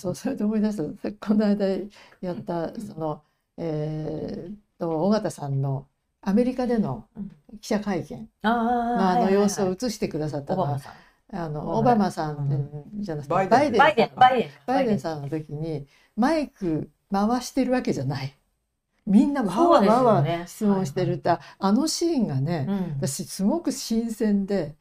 そうそれで思い出した。この間やったその、えー、と尾形さんのアメリカでの記者会見のあの様子を映してくださったのは。あのオバマさんじゃなくてバイデン。バイデンバイデンさんの時にマイク回してるわけじゃない。みんなわわわわ質問してるって、あのシーンがね、私すごく新鮮で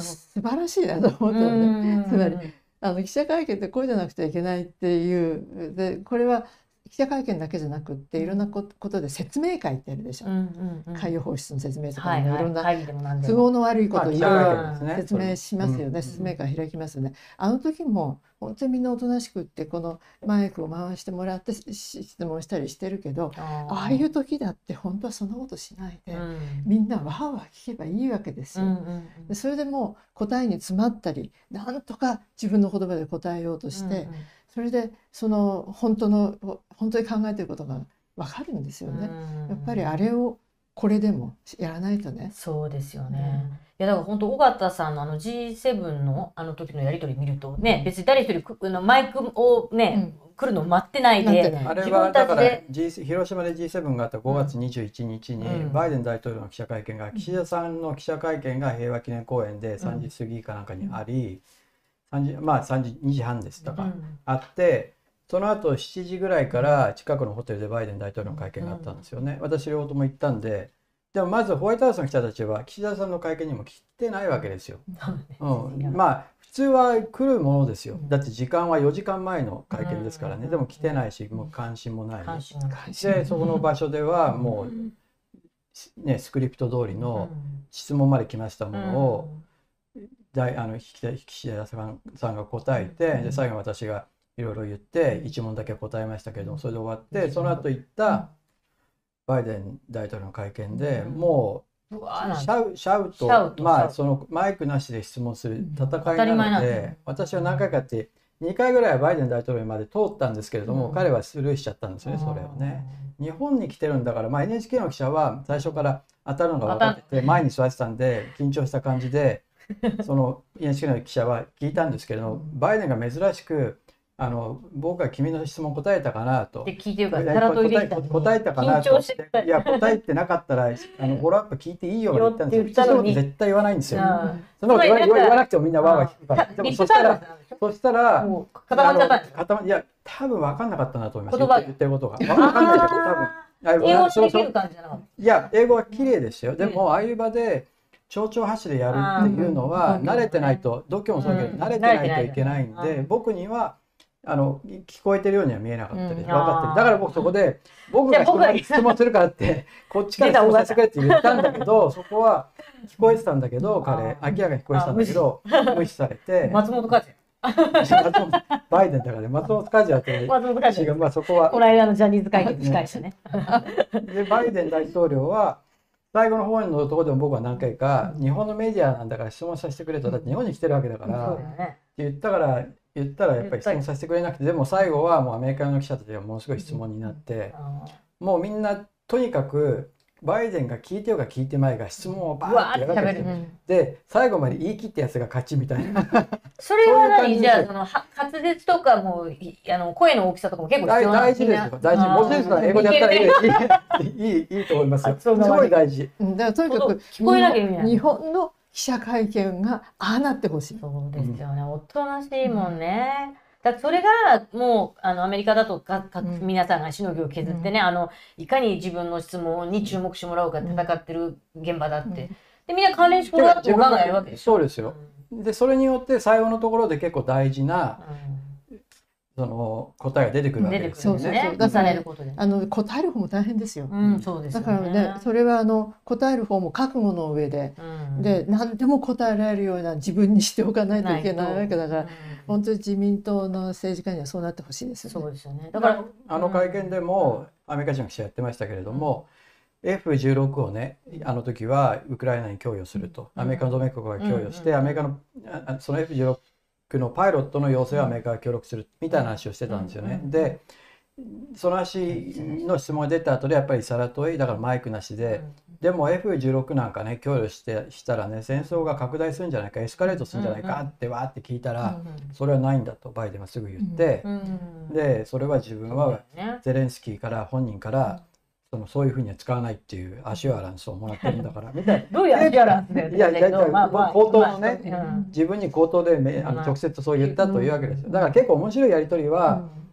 素晴らしいなと思ったのね。つまりあの記者会見ってこうじゃなくちゃいけないっていう。でこれは記者会見だけじゃなくっていろんなことで説明会ってあるでしょ、うんうんうん、海洋放出の説明とか、ね、はいはい、いろんな都合の悪いことをいろいろ説明しますよね、説明会開きますよね。あの時も本当にみんなおとなしくってこのマイクを回してもらって質問したりしてるけどああいう時だって本当はそんなことしないで、うん、みんなわーわー聞けばいいわけですよ。うんうんうん、それでも答えに詰まったりなんとか自分の言葉で答えようとして、うんうんそれでその本当の本当に考えてることが分かるんですよね。やっぱりあれをこれでもやらないとね。そうですよね。うん、いやだから本当尾形さんのあの G7 のあの時のやり取り見るとね別に誰一人のマイクをね、うん、来るの待ってないであれはだから、G、広島で G7 があった5月21日に、うん、バイデン大統領の記者会見が、岸田さんの記者会見が平和記念公園で3時過ぎかなんかにあり、3時まあ3時2時半ですとか、うん、あってその後7時ぐらいから近くのホテルでバイデン大統領の会見があったんですよね、うん、私両方とも行ったんででもまずホワイトハウスの記者たちは岸田さんの会見にも来てないわけですよ。うん、まあ普通は来るものですよ。だって時間は4時間前の会見ですからね、でも来てないしもう関心もないでそこの場所ではもう、ね、スクリプト通りの質問まで来ましたものを、大あの岸田さんさんが答えて、で最後私がいろいろ言って1問だけ答えましたけどそれで終わってその後言ったバイデン大統領の会見でもうシャウシャウトまあそのマイクなしで質問する戦いなので私は何回かって2回ぐらいはバイデン大統領まで通ったんですけれども、彼はスルーしちゃったんですよねそれをね。日本に来てるんだから、まあ、NHK の記者は最初から当たるのが分かってて前に座ってたんで緊張した感じでその NHK の記者は聞いたんですけれども、バイデンが珍しくあの僕は君の質問答えたかなと。聞いてるから、答えたかなと。いや、答えてなかったら、あのフォローアップ聞いていいよって言ったんですよ。そのこと絶対言わないんですよ。そんなこと言わなくてもみんなわーわー聞くから。でもそしたら、そしたら、固まっちゃったいや、多分分かんなかったなと思います。言ってることが。分かんないけど、多分。英語は綺麗ですよ。でも、ああいう場で、蝶々橋でやるっていうのは慣れてないと度胸もそうだけど慣れてないといけないんで僕にはあの聞こえてるようには見えなかったり分かってる。だから僕そこで僕が質問するからって こっちから質問させてくれって言ったんだけどそこは聞こえてたんだけど彼明らかに聞こえてたんだけど無視。されて。松本和 バイデンだから松本和也って松本和也。まあそこはこの間のジャニーズ会見司会者ね。でバイデン大統領は最後の方のところでも僕は何回か、日本のメディアなんだから質問させてくれとだって日本に来てるわけだから、って言ったから言ったらやっぱり質問させてくれなくてでも最後はもうアメリカの記者たちがものすごい質問になって、もうみんなとにかくバイデンが聞いてようが聞いてまいが質問をバーってやられて、で最後まで言い切ったやつが勝ちみたいな。それは何？じゃあその滑舌とかもあの声の大きさとかも結構必要大事ですよ。大事。もちろん英語でやったらいいいいいいと思いますよ。すごい大事だからとにかく聞こえなきゃ日本の記者会見がああなってほしい。そうですよね、おとなしいもんね、うんだそれがもうあのアメリカだとかか皆さんがしのぎを削ってね、うん、あのいかに自分の質問に注目してもらおうか戦ってる現場だって、でみんな関連しフォローアップを考えるわけですそうですよ、でそれによって最後のところで結構大事な、その答えが出てくるわけですよね。そうそうそう。だから、あの答える方も大変ですよ。うん、そうです、ね、だからね、それはあの答える方も覚悟の上で、うん、で何でも答えられるような自分にしておかないといけないわけだから、うん、本当に自民党の政治家にはそうなってほしいですよね。そうですよね。だからあの会見でも、アメリカ人の記者やってましたけれども。F16 をねあの時はウクライナに供与するとアメリカの同盟国が供与してアメリカのその F16 のパイロットの要請をアメリカが協力するみたいな話をしてたんですよね。でその話の質問が出た後でやっぱりさら問いだからマイクなしで、でも F16 なんかね供与してしたらね戦争が拡大するんじゃないかエスカレートするんじゃないかってわーって聞いたら、それはないんだとバイデンはすぐ言って、でそれは自分はゼレンスキーから本人から、そのそういうふうには使わないっていうアシュアランスをもらってるんだからみたいな。どういうアシュアランスいやいやいや、まあ口頭のね、自分に口頭でめあの直接そう言ったというわけですよ。だから結構面白いやり取りは、フ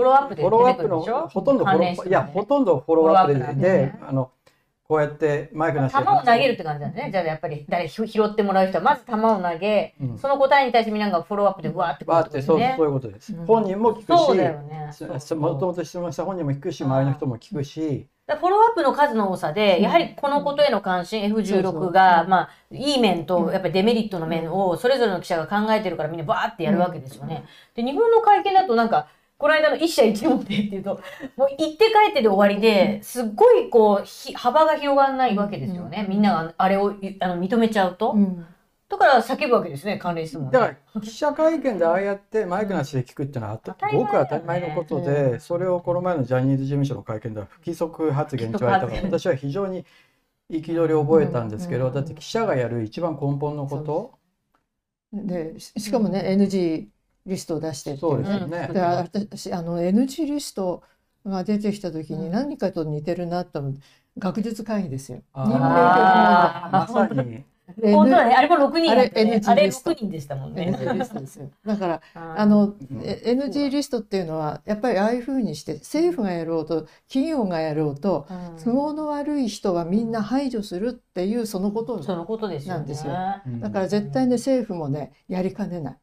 ォローアップでフォローアップのほとんどフォローいやほとんどフォローアップでで、あのこうやってマイクなし球を投げるって感じなんですね。じゃあやっぱり誰拾ってもらう人はまず球を投げ、うん、その答えに対してみんながフォローアップでわーってわーってそうそういうことです。うん、本人も聞くし、そうだよね。もともと質問した本人も聞くし、周りの人も聞くし。フォローアップの数の多さで、やはりこのことへの関心、F16 が、まあ、いい面と、やっぱりデメリットの面を、それぞれの記者が考えてるからみんなバーってやるわけですよね。で、日本の会見だとなんか、この間の一社一問でっていうと、もう行って帰ってで終わりで、すっごいこう、幅が広がらないわけですよね。みんながあれをあの認めちゃうと。だから叫ぶわけですね、関連質問、だから記者会見でああやってマイクなしで聞くっていうのはごく当たり前のことで、それをこの前のジャニーズ事務所の会見では不規則発言と言われたから、私は非常に憤りを覚えたんですけど、だって記者がやる一番根本のこと。でしかもね、NG リストを出してそうですね。で私あの NG リストが出てきた時に何かと似てるなと思って、学術会議ですよ。任命まさに。本当だね。あれも6人、あれ NG リスト。あれ6人でしたもんね。NG リストですよ。だから、あの、NG リストっていうのは、やっぱりああいうふうにして、政府がやろうと、企業がやろうと、都合の悪い人はみんな排除するっていう、そのことなんですよ。だから絶対ね、政府もね、やりかねない。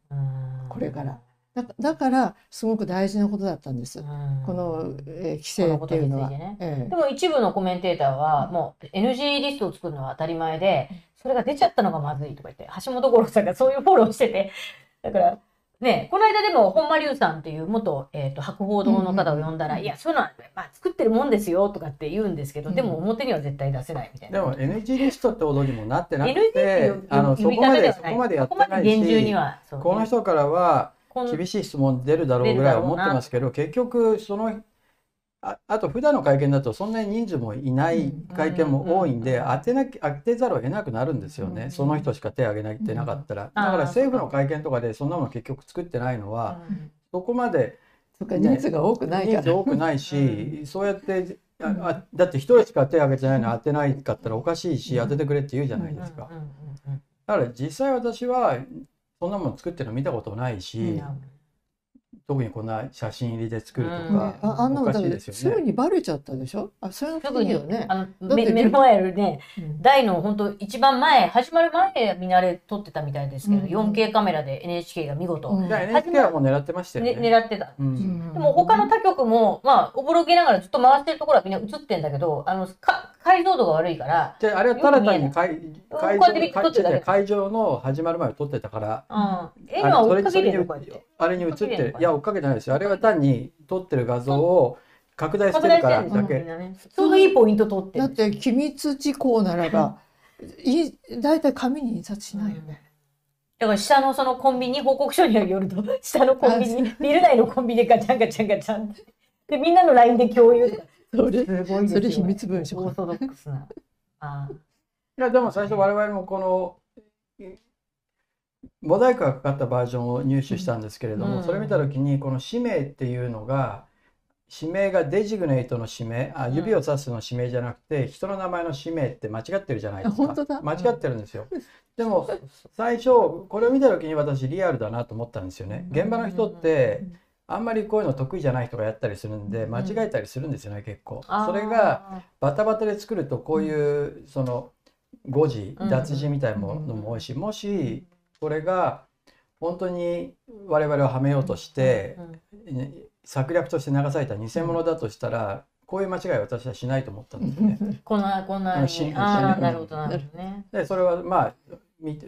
これから。だだからすごく大事なことだったんです。この、えー、規制っていうのは。ねええ、でも一部のコメンテーターはもう NG リストを作るのは当たり前で、それが出ちゃったのがまずいとか言って、橋本五郎さんがそういうフォローしてて、だからね、この間でも本間龍さんっていう元、えーと、博報堂の方を呼んだら、いやそういうのは、まあ、作ってるもんですよとかって言うんですけど、うん、でも表には絶対出せないみたいな。でも NG リストってほどにもなってなくてあのそこまでそこまでやってないし厳重には、ね、この人からは厳しい質問出るだろうぐらい思ってますけど結局そのああと普段の会見だとそんなに人数もいない会見も多いんで当てなき当てざるを得なくなるんですよね、その人しか手を挙げないってなかったら、だから政府の会見とかでそんなもの結局作ってないのは、そこまで、ね、人数が多くない人数多くないし、そうやってあだって一人しか手を挙げてないの当てないかったらおかしいし当ててくれって言うじゃないですか。だから実際私はそんなもの作ってるの見たことないし、特にこんな写真入りで作るとか、うん、ああんなのすぐにバレちゃったでしょ？あそれはすぐによね。あの目の前るね、うん、台の本当一番前始まる前みんなあれ撮ってたみたいですけど、うん、4K カメラで NHK が見事、うん、NHK はもう狙ってましたよね、ね、狙ってた、うん、でも他の他局もまあおぼろげながらずっと回してるところはみんな映ってんだけどあのか解像度が悪いからであれはただ単に会会場会場の始まる前を撮ってたから、うん、絵は追っかけてるあれに映っていや追っかけてないですよ。あれは単に撮ってる画像を拡大してるからだけ、ちょうどいいポイント撮ってだって機密事項ならばい大体紙に印刷しないよね、だから下のそのコンビニ報告書によると下のコンビニビル内のコンビニでガチャンガチャンガチャンでみんなの LINE で共有とかそれすごいそれ秘密文書オーソドックスな。あいやでも最初我々もこのモザイクがかかったバージョンを入手したんですけれども、うん、それ見た時にこの氏名っていうのが指名がデジグネートの指名あ指を指すの指名じゃなくて、うん、人の名前の指名って間違ってるじゃないですか。間違ってるんですよ、でも最初これを見た時に私リアルだなと思ったんですよね。現場の人ってあんまりこういうの得意じゃない人がやったりするんで間違えたりするんですよね、結構。それがバタバタで作るとこういうその誤字脱字みたいなものも多いしもしこれが本当に我々をはめようとして、策略として流された偽物だとしたら、こういう間違いは私はしないと思ったんですね。こん。なこんなにああなるほどなるほどね。でそれはまあ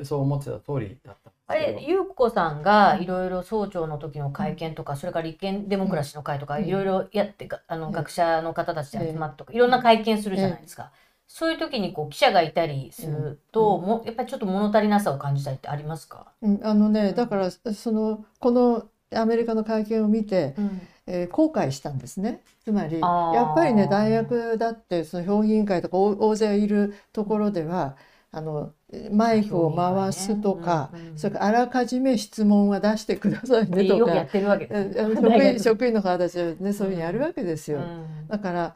そう思ってた通りだった。あれ優子さんがいろいろ総長の時の会見とか、それから立憲デモクラシーの会とかいろいろやってあの学者の方たちで集まってとかいろんな会見するじゃないですか。そういう時にこう記者がいたりすると、うん、もやっぱりちょっと物足りなさを感じたりってありますか、うん、あのねだからそのこのアメリカの会見を見て、うん、えー、後悔したんですね。つまりやっぱりね大学だってその評議員会とか大勢いるところではあのマイクを回すとか、ねうんうん、それからあらかじめ質問は出してくださいねとか。職員 職員の方たちはねそういうふうにやるわけですよ。うん、だから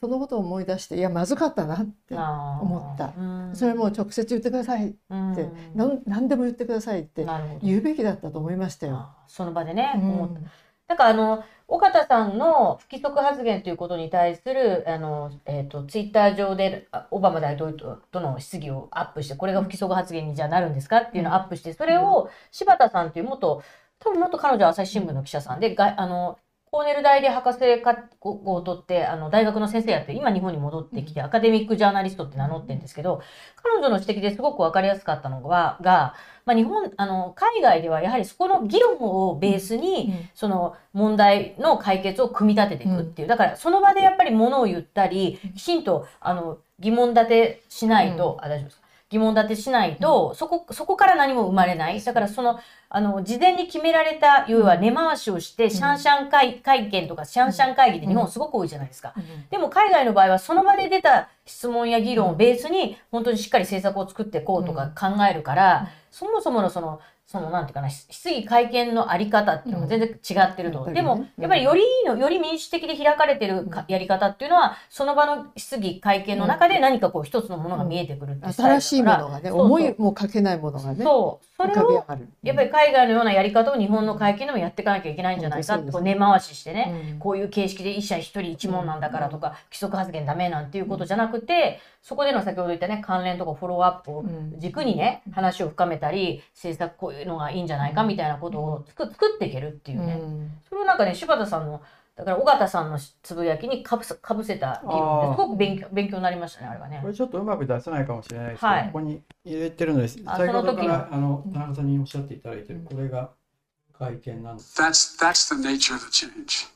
そのことを思い出していやまずかったなって思った、うん、それも直接言ってくださいって、うん、何でも言ってくださいって言うべきだったと思いましたよ。その場でね、思ったなんかあの尾形さんの不規則発言ということに対するあの、えーと、ツイッター上でオバマ大統領との質疑をアップしてこれが不規則発言にじゃあなるんですか？っていうのをアップしてそれを柴田さんという元多分元彼女は朝日新聞の記者さんでがあのコーネル大で博士課を取ってあの大学の先生やって今日本に戻ってきてアカデミックジャーナリストって名乗ってるんですけど彼女の指摘ですごく分かりやすかったのががまあ、日本あの海外ではやはりそこの議論をベースに、うん、その問題の解決を組み立てていくっていう、だからその場でやっぱりものを言ったりきちんとあの疑問立てしないと、あ大丈夫ですか？疑問立てしないと、そこそこから何も生まれない。だからそのあの、事前に決められた、要は根回しをして、シャンシャン会会見とかシャンシャン会議って日本すごく多いじゃないですか。でも海外の場合はその場で出た質問や議論をベースに、本当にしっかり政策を作っていこうとか考えるから、そもそものその、その、なんていうかな、質疑会見のあり方っていうのが全然違ってると。うん、でも、やっぱりよりいいの、より民主的で開かれてるやり方っていうのは、その場の質疑会見の中で何かこう一つのものが見えてくるっていう新しいものがね、思いもかけないものがね。そう。それを、やっぱり海外のようなやり方を日本の会見でもやっていかなきゃいけないんじゃないかって、こう根回ししてね、こういう形式で一社一人一問なんだからとか、規則発言ダメなんていうことじゃなくて、そこでの先ほど言ったね、関連とかフォローアップを軸にね、話を深めたり、政策こういうのがいいんじゃないかみたいなことを作っていけるっていうね。それをなんかね、柴田さんの、だから尾形さんのつぶやきにかぶかぶせた理由ですごく勉強勉強になりましたね、あれはね。これちょっとうまく出せないかもしれないですけど、はい、ここに入れてるのです。先ほどからあの田中さんにおっしゃっていただいてる、これが会見なんです。That's, that's the nature of the change.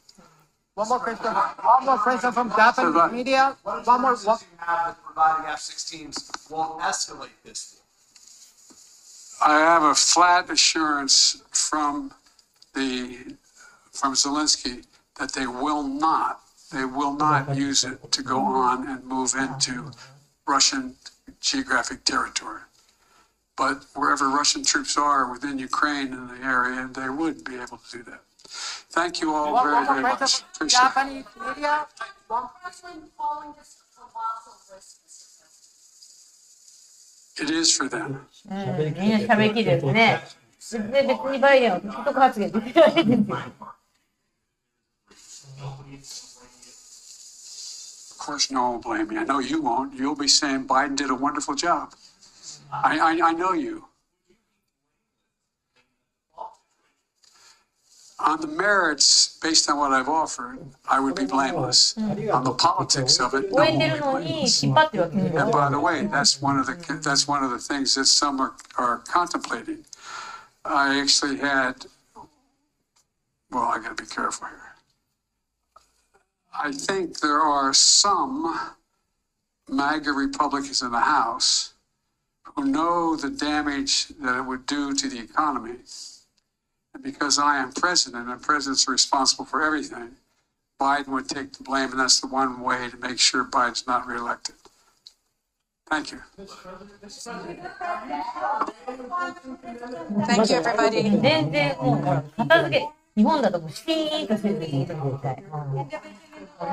One more question. One more question from Japanese media. One more. One. Providing F-16s won't escalate this? I have a flat assurance from the from Zelensky that they will not. They will not use it to go on and move into Russian geographic territory. But wherever Russian troops are within Ukraine in the area, they would be able to do that. Thank you all very, very much. Appreciate it. It is for them. みんな喋りきですね。で、別にバイデンは不得発言できないですよ。Of course, no one will blame me. I know you won't. You'll be saying Biden did a wonderful job. I, I, I know you. On the merits, based on what I've offered, I would be blameless. On the politics of it, no one be blameless. And by the way, that's one of the that's one of the things that some are, are contemplating. I actually had. Well, I got to be careful here. I think there are some MAGA Republicans in the House who know the damage that it would do to the economy because I am president and president's responsible for everything, Biden would take the blame, and that's the one way to make sure Biden's not reelected. Thank you. Thank you, everybody. 全然もう片付け、日本だともうシーンとしてる絶対。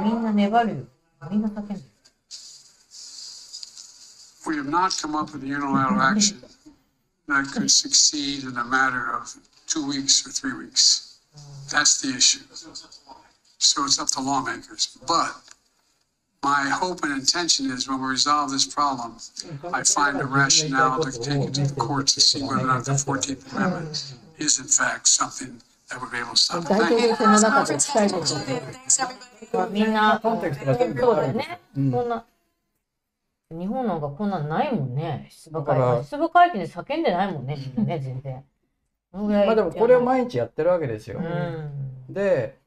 みんな粘るよ。みんな叫んでる。We have not come up with a unilateral action that could succeed in a matter of two weeks or three weeks. That's the issue. So it's up to lawmakers. But my hope and intention is when we resolve this problem, I find a rationale to take it to the courts to see whether or not the 14th Amendment is in fact something that would be able to stop it. Thank you. みんな、そうだよね。そんな。日本なんかこんなんないもんね。出馬会見。出馬会見で叫んでないもんね、みんなね、全然。 まあでもこれを毎日やってるわけですよ。うん、で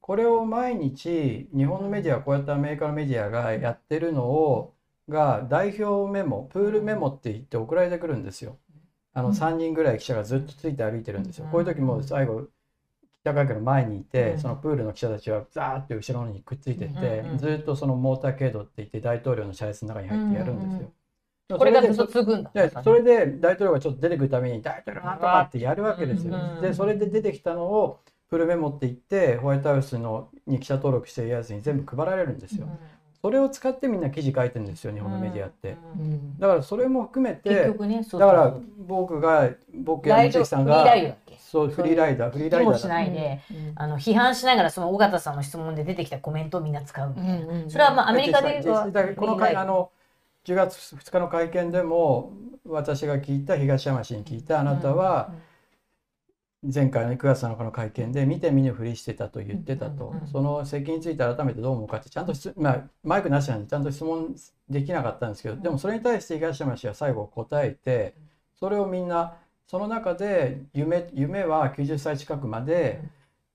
これを毎日日本のメディアこうやってアメリカのメディアがやってるのをが代表メモプールメモって言って送られてくるんですよ。あの3人ぐらい記者がずっとついて歩いてるんですよ。こういう時も最後記者会見の前にいて、うん、そのプールの記者たちはザーって後ろにくっついてって、うん、ずっとそのモーター経度って言って大統領の車列の中に入ってやるんですよ。これがずっと続くんだ、ね、それで大統領がちょっと出てくるために大統領なんとかってやるわけですよ。でそれで出てきたのをフルメモって言ってホワイトハウスのに記者登録してるやつに全部配られるんですよ。それを使ってみんな記事書いてるんですよ日本のメディアって、だからそれも含めて、ね、だから僕が僕や道さんがそうフリーライダーフリーライダーしないで、あの批判しながらその尾形さんの質問で出てきたコメントをみんな使うみたいな、それはまあアメリカでこの会あの10月2日の会見でも私が聞いた東山氏に聞いたあなたは、前回の9月7日の会見で見て見ぬふりしてたと言ってたと、その責任について改めてどう思うかってちゃんとまあ、マイクなしなんでちゃんと質問できなかったんですけどでもそれに対して東山氏は最後答えてそれをみんなその中で夢夢は90歳近くまで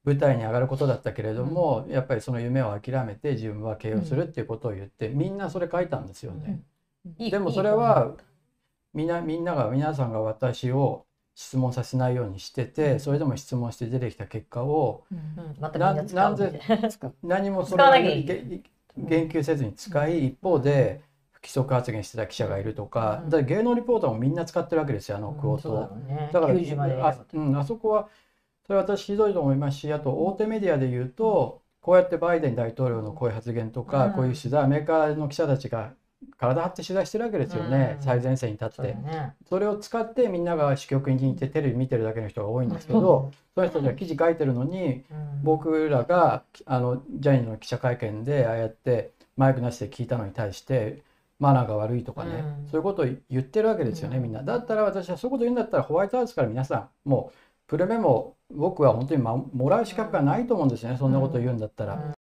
舞台に上がることだったけれども、やっぱりその夢を諦めて自分は形容するっていうことを言ってみんなそれ書いたんですよね。でもそれはみんなみんなが皆さんが私を質問させないようにしてて、それでも質問して出てきた結果を、なぜ何もそれを言及せずに使い、一方で不規則発言してた記者がいるとか、だ芸能リポーターもみんな使ってるわけですよあのクオート、だからあ,、うん、あそこはそれ私ひどいと思いますしあと大手メディアで言うとこうやってバイデン大統領のこういう発言とか、こういう取材アメリカの記者たちが体張って取材してるわけですよね、最前線に立って。そ、れを使ってみんなが支局に行ってテレビ見てるだけの人が多いんですけど、その人たちは記事書いてるのに、僕らがあのジャニーの記者会見でああやってマイクなしで聞いたのに対してマナーが悪いとかね、そういうことを言ってるわけですよねみんな。だったら私はそういうこと言うんだったらホワイトハウスから皆さんもうプレメモ僕は本当にもらう資格がないと思うんですねそんなこと言うんだったら。